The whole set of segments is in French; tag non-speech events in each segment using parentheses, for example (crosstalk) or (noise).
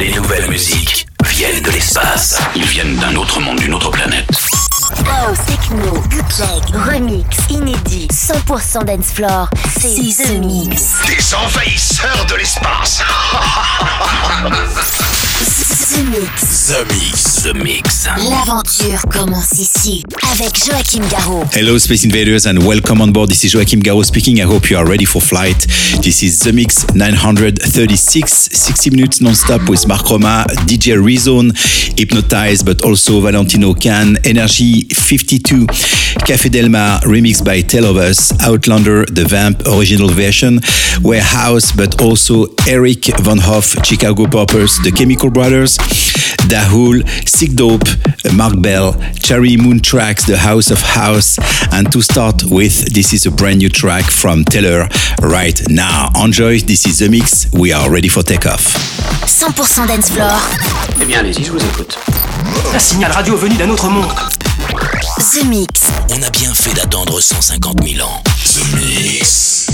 Les nouvelles musiques viennent de l'espace. Ils viennent d'un autre monde, d'une autre planète. House, techno, bootleg, remix, inédit, 100% dance floor, c'est The Mix. Des envahisseurs de l'espace (laughs) The Mix. The Mix. The Mix. L'aventure commence ici avec Joachim Garraud. Hello, Space Invaders, and welcome on board. This is Joachim Garraud speaking. I hope you are ready for flight. This is The Mix 936, 60 minutes non-stop with Mark Roma, DJ Rezone, Hypnotize, but also Valentino Can, Energy 52, Café Delmar, remixed by Tell of Us, Outlander, the Vamp original version, Warehouse, but also Eric Von Hoff, Chicago Poppers, The Chemical Brothers, Dahul, Sick Dope, Mark Bell, Cherry Moon Tracks, The House of House, and to start with, this is a brand new track from Taylor right now. Enjoy, this is the mix. We are ready for takeoff. 100% dance floor, Eh bien, allez-y, je vous écoute. Un signal radio venu d'un autre monde. The Mix. On a bien fait d'attendre 150 000 ans. The Mix.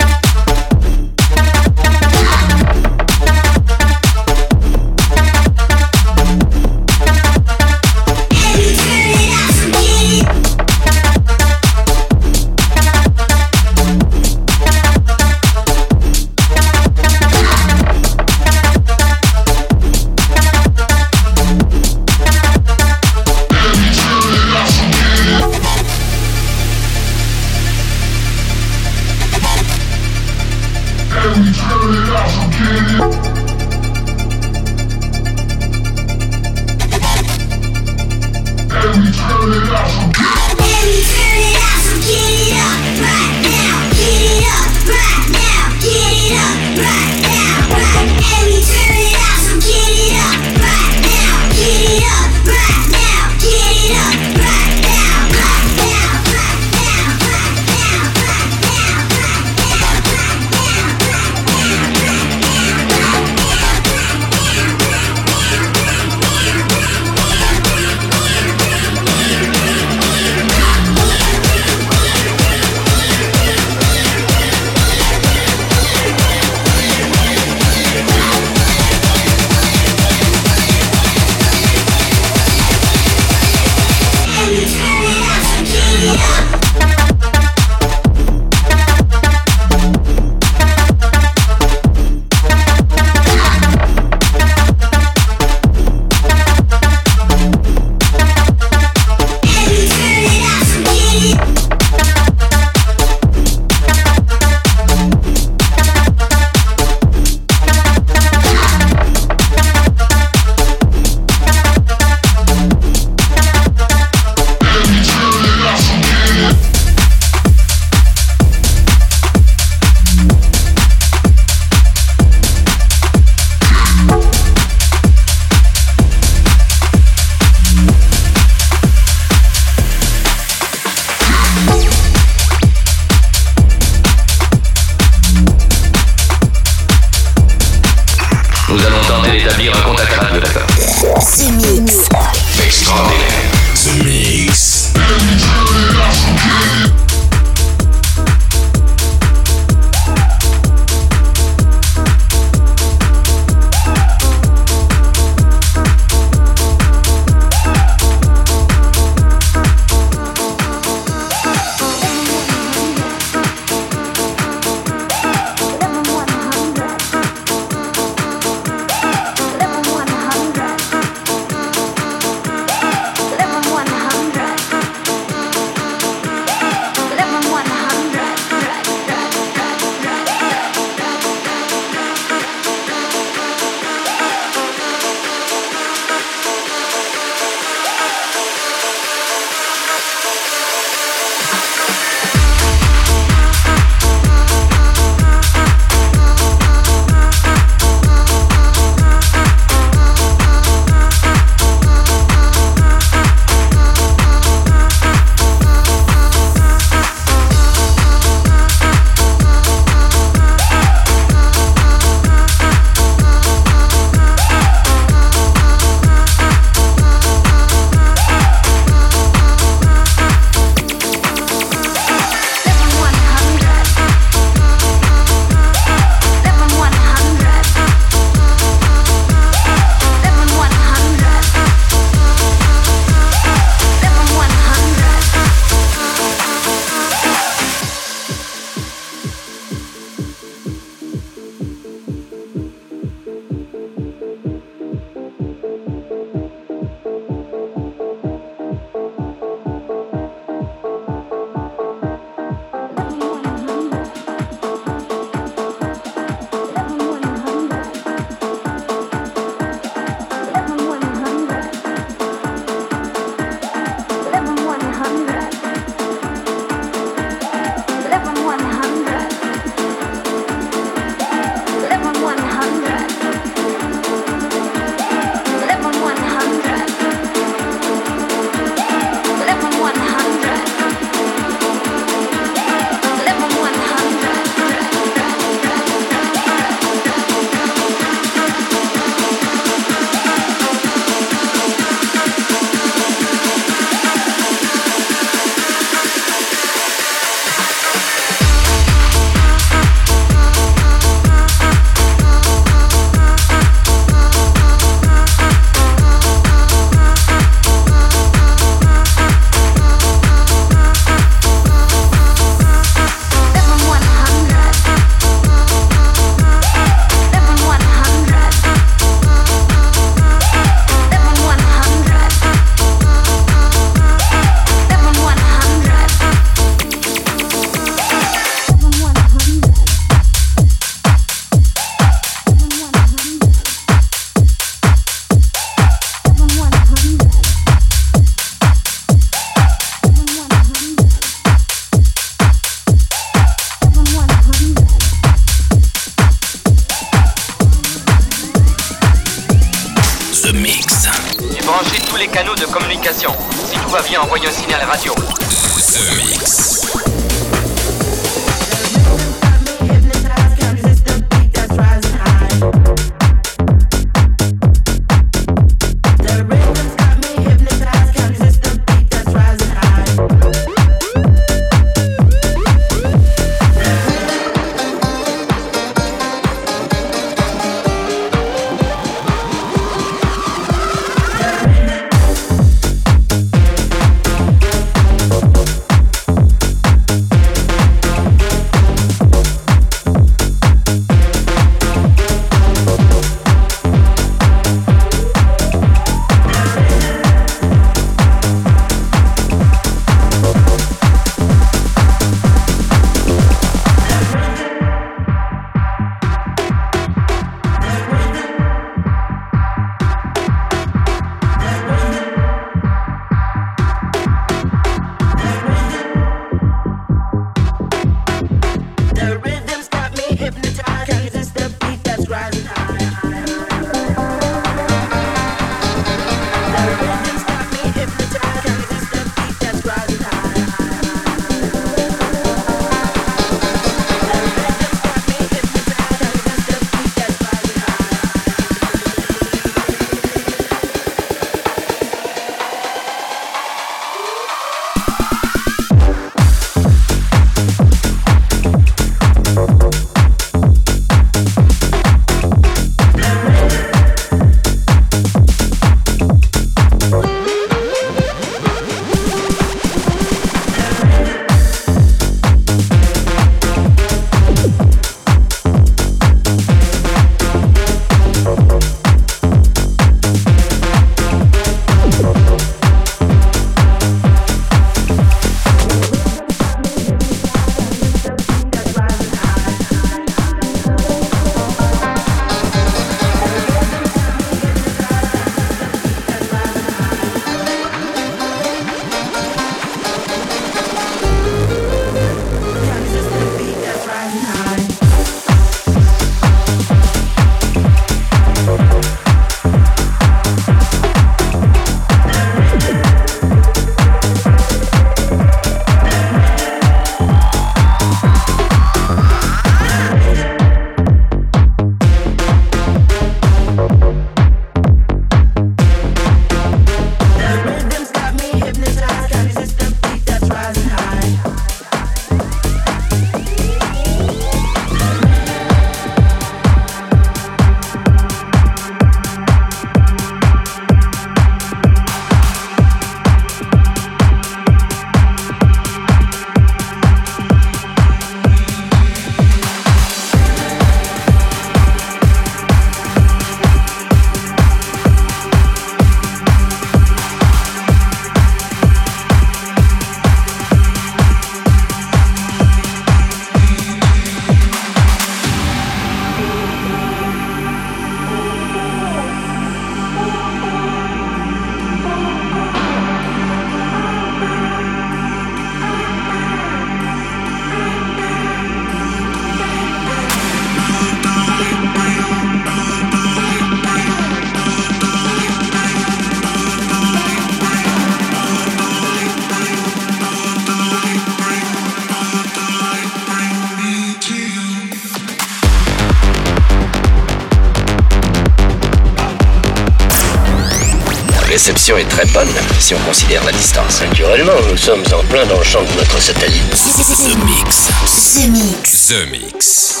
Très bonne si on considère la distance. Naturellement, nous sommes en plein dans le champ de notre satellite. The Mix. The Mix. The Mix.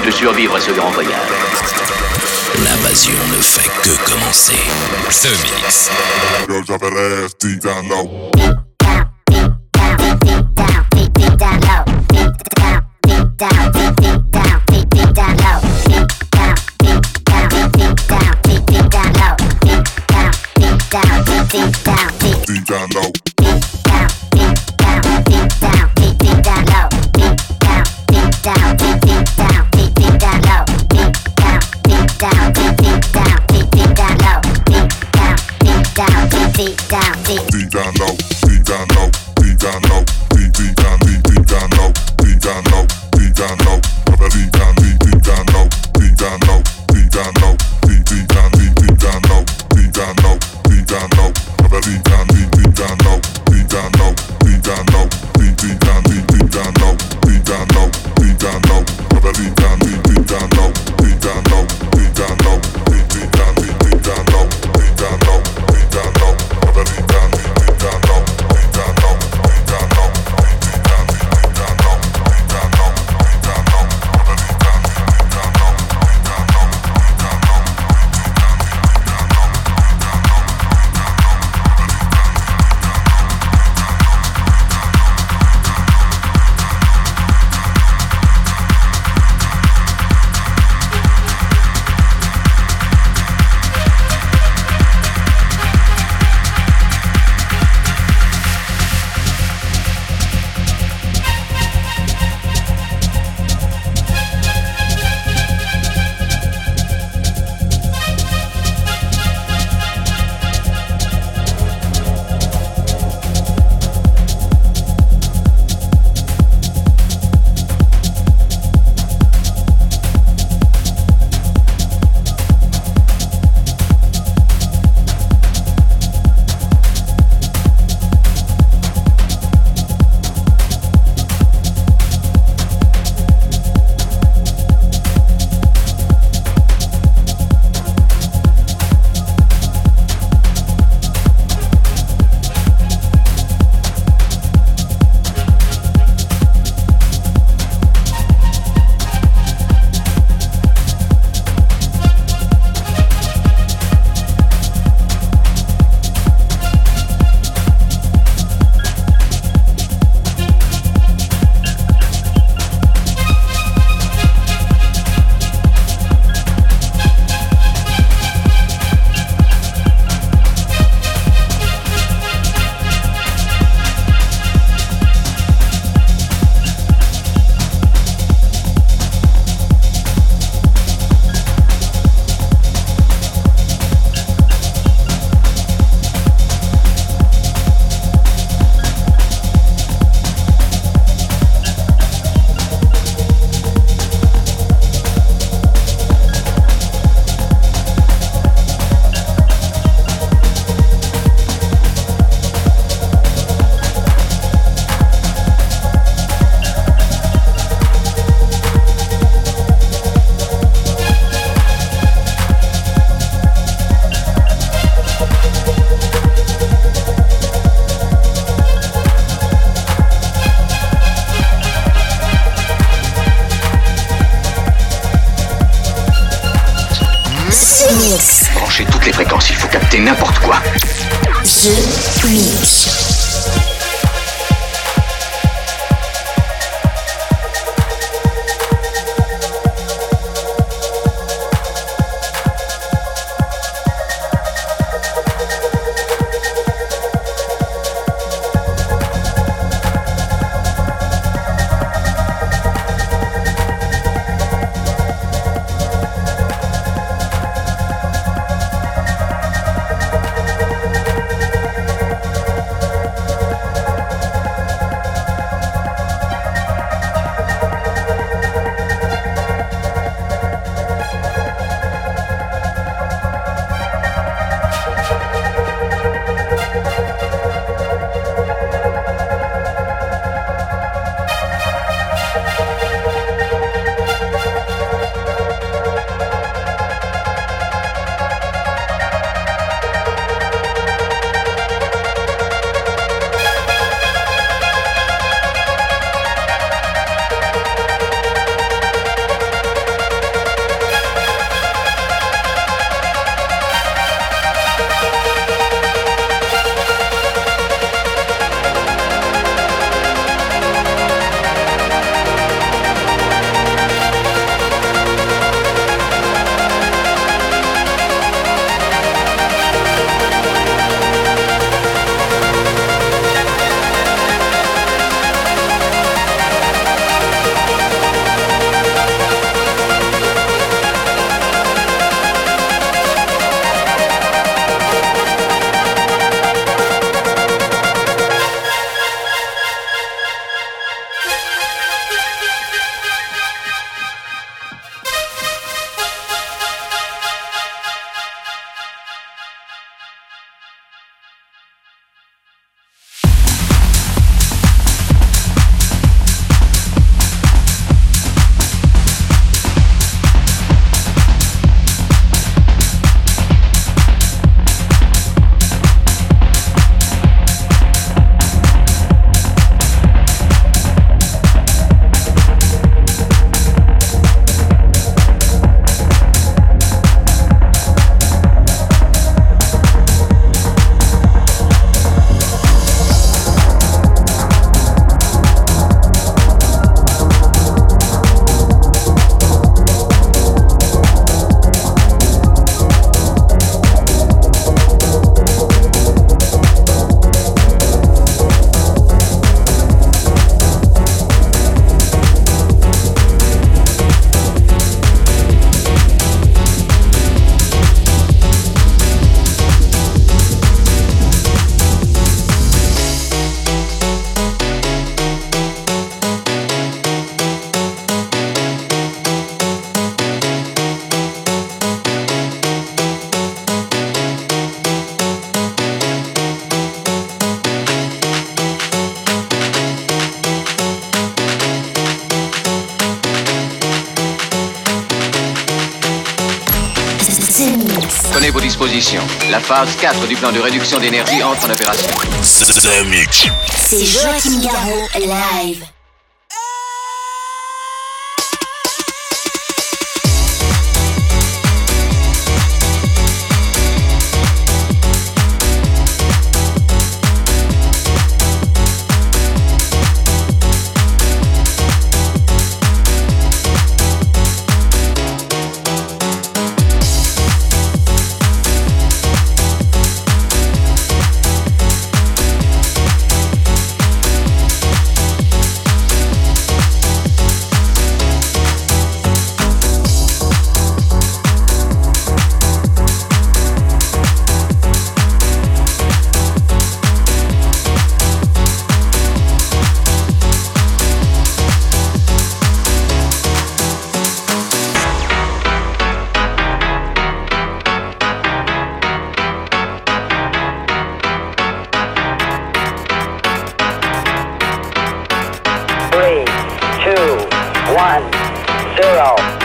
de survivre à ce grand voyage. L'invasion ne fait que commencer. Ce mix. down low, deep down low. La phase 4 du plan de réduction d'énergie entre en opération. C'est Joachim Garraud, live. one, zero.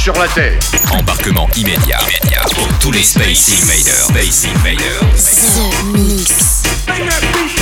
Sur la Terre. Embarquement immédiat. immédiat pour tous les Space Invaders. Space Invaders. The Mix. Mix.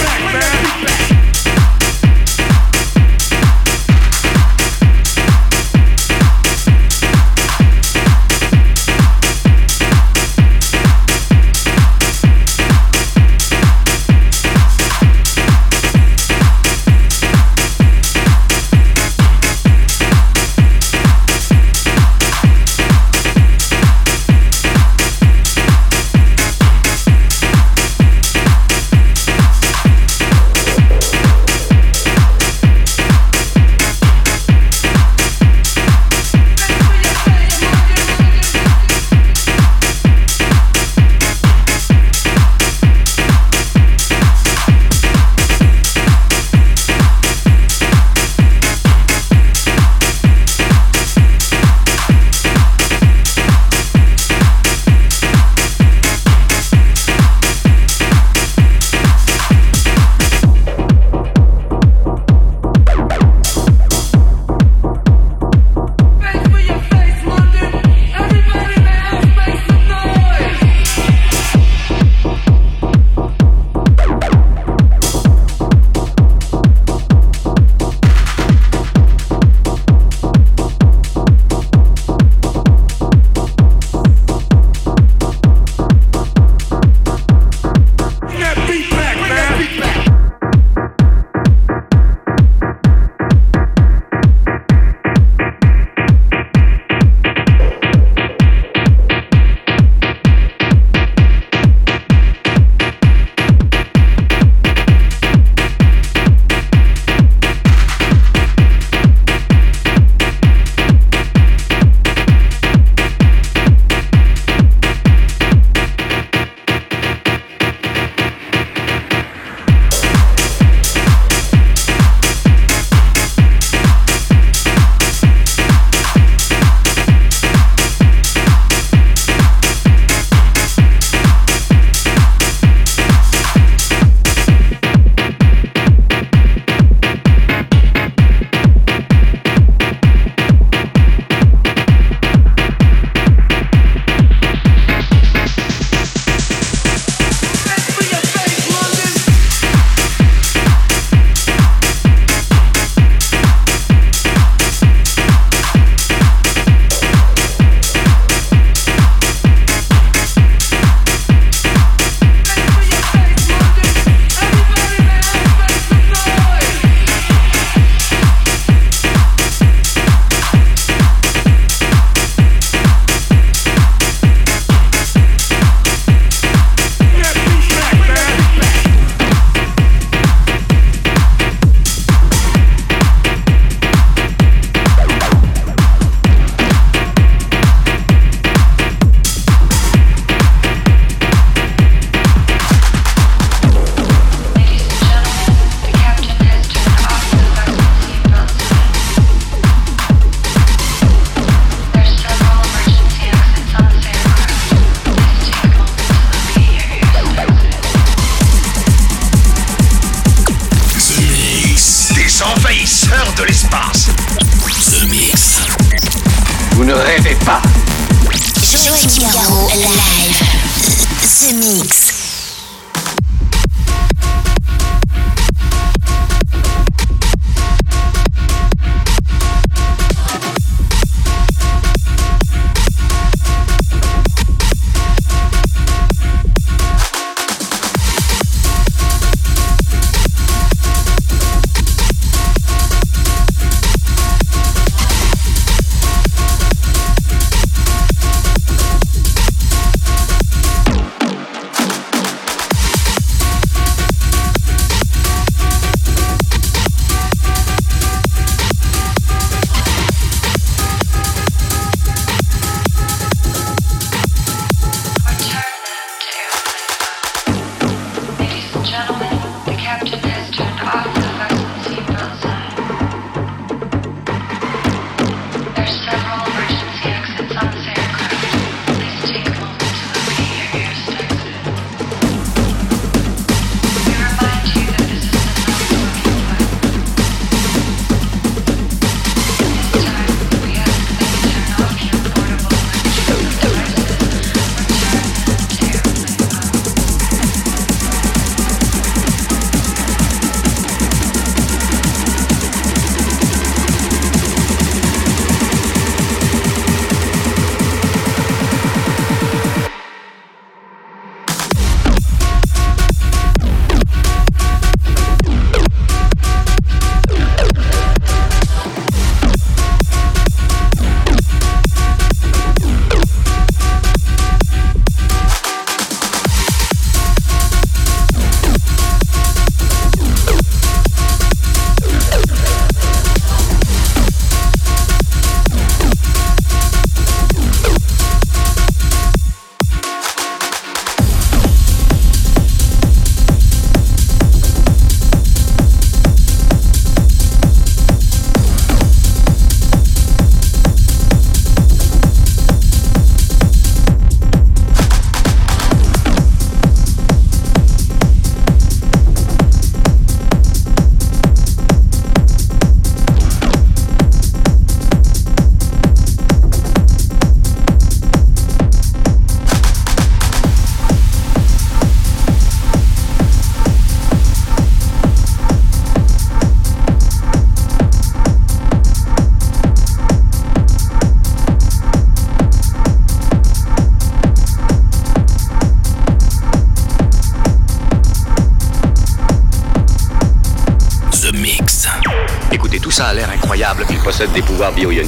well be your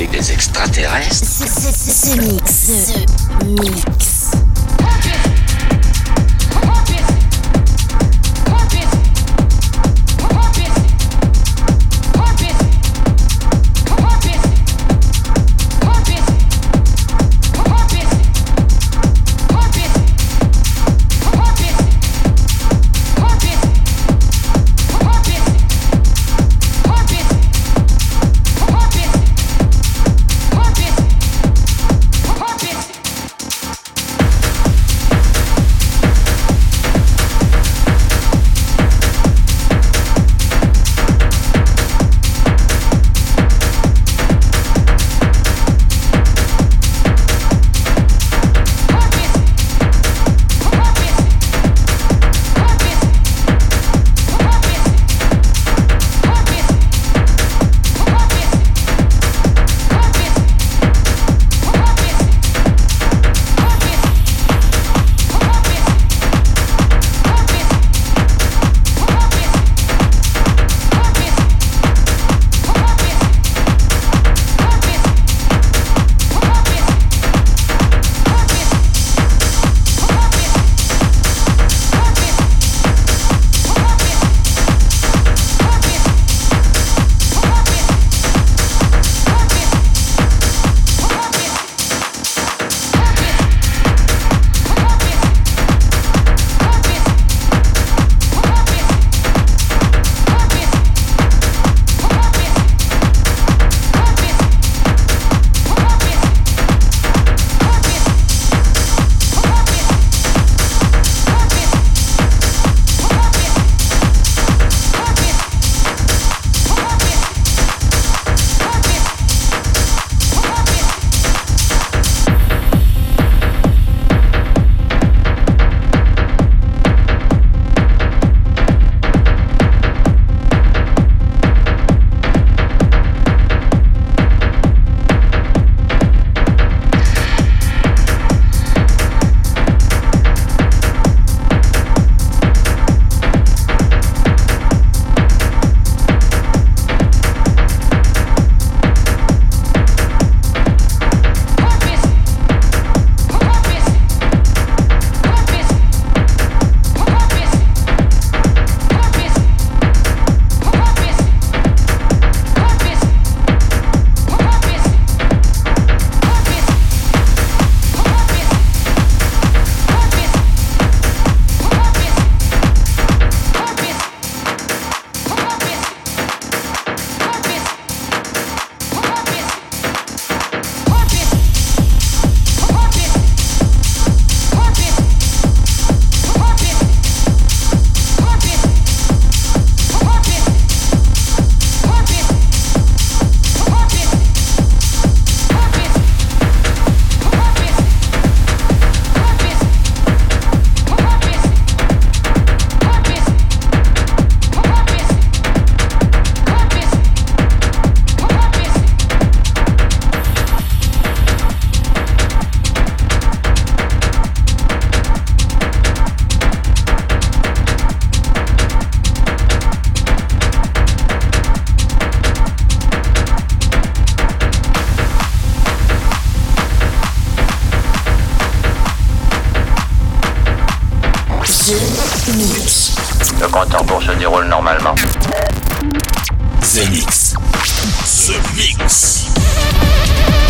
The Mix.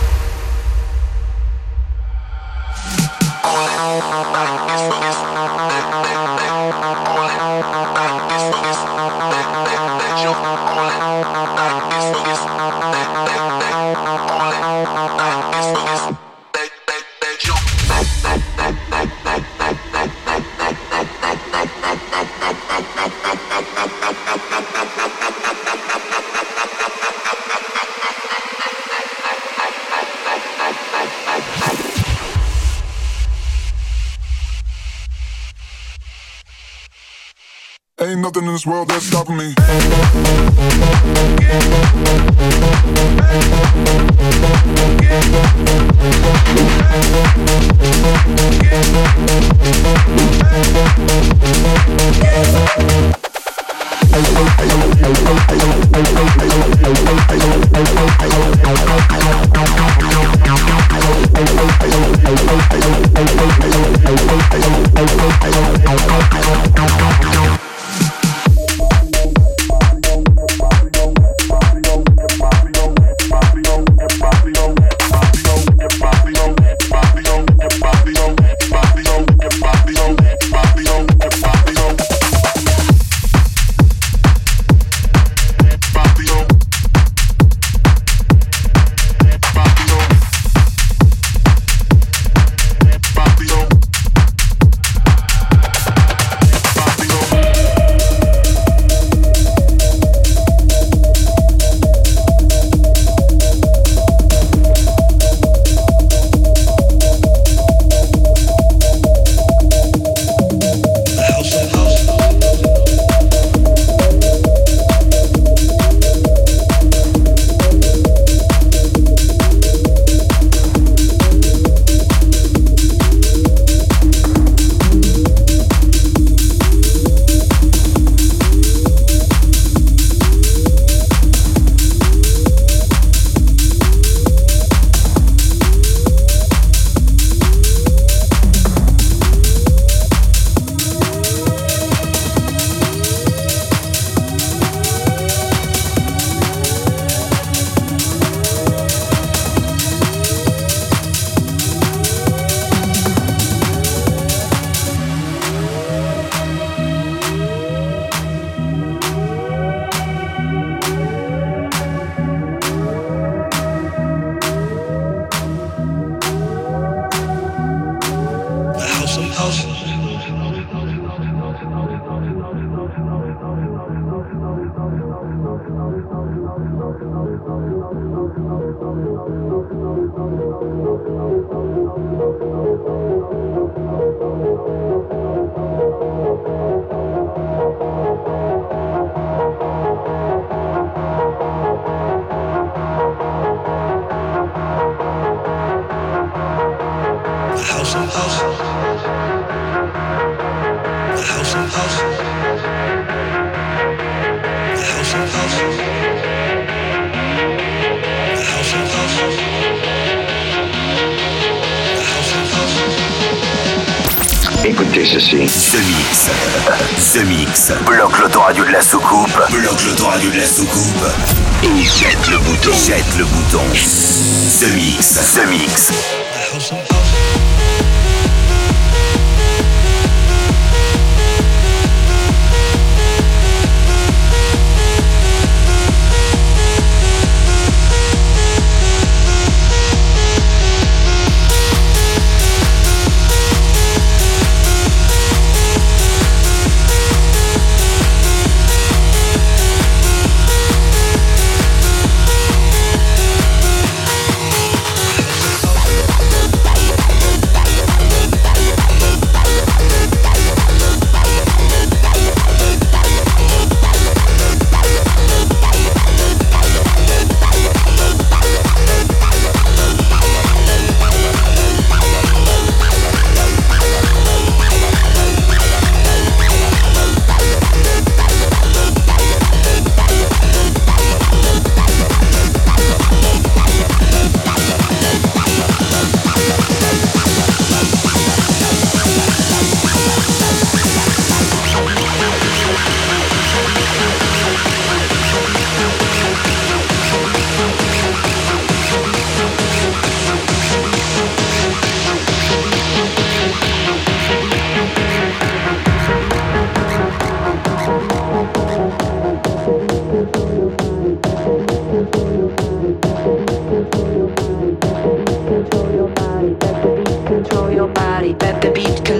me. Écoutez ceci. The Mix. The Mix. Bloque l'autoradio de la soucoupe. Bloque l'autoradio de la soucoupe. Et jette le bouton. Jette le bouton. The Mix. The Mix.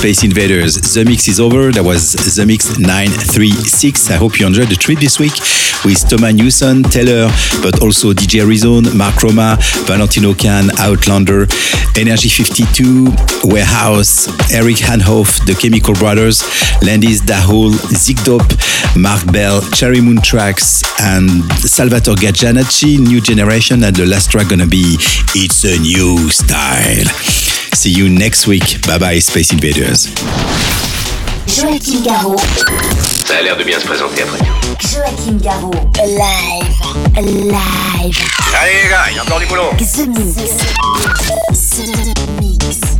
Space Invaders. The mix is over. That was The Mix 936. I hope you enjoyed the trip this week with Thomas Newson, Taylor, but also DJ Rezone, Mark Roma, Valentino Khan, Outlander, Energy 52, Warehouse, Eric Hanhoff, The Chemical Brothers, Landis Dahul, Zigdop, Mark Bell, Cherry Moon Tracks, and Salvatore Gaggianacci, New Generation, and the last track gonna be It's a New Style. See you next week. Bye bye, Space Invaders. Joachim Garraud. Ça a l'air de bien se présenter après tout. Joachim Garraud. Live. Live. Allez les gars, il y a encore du boulot. The Mix. The Mix.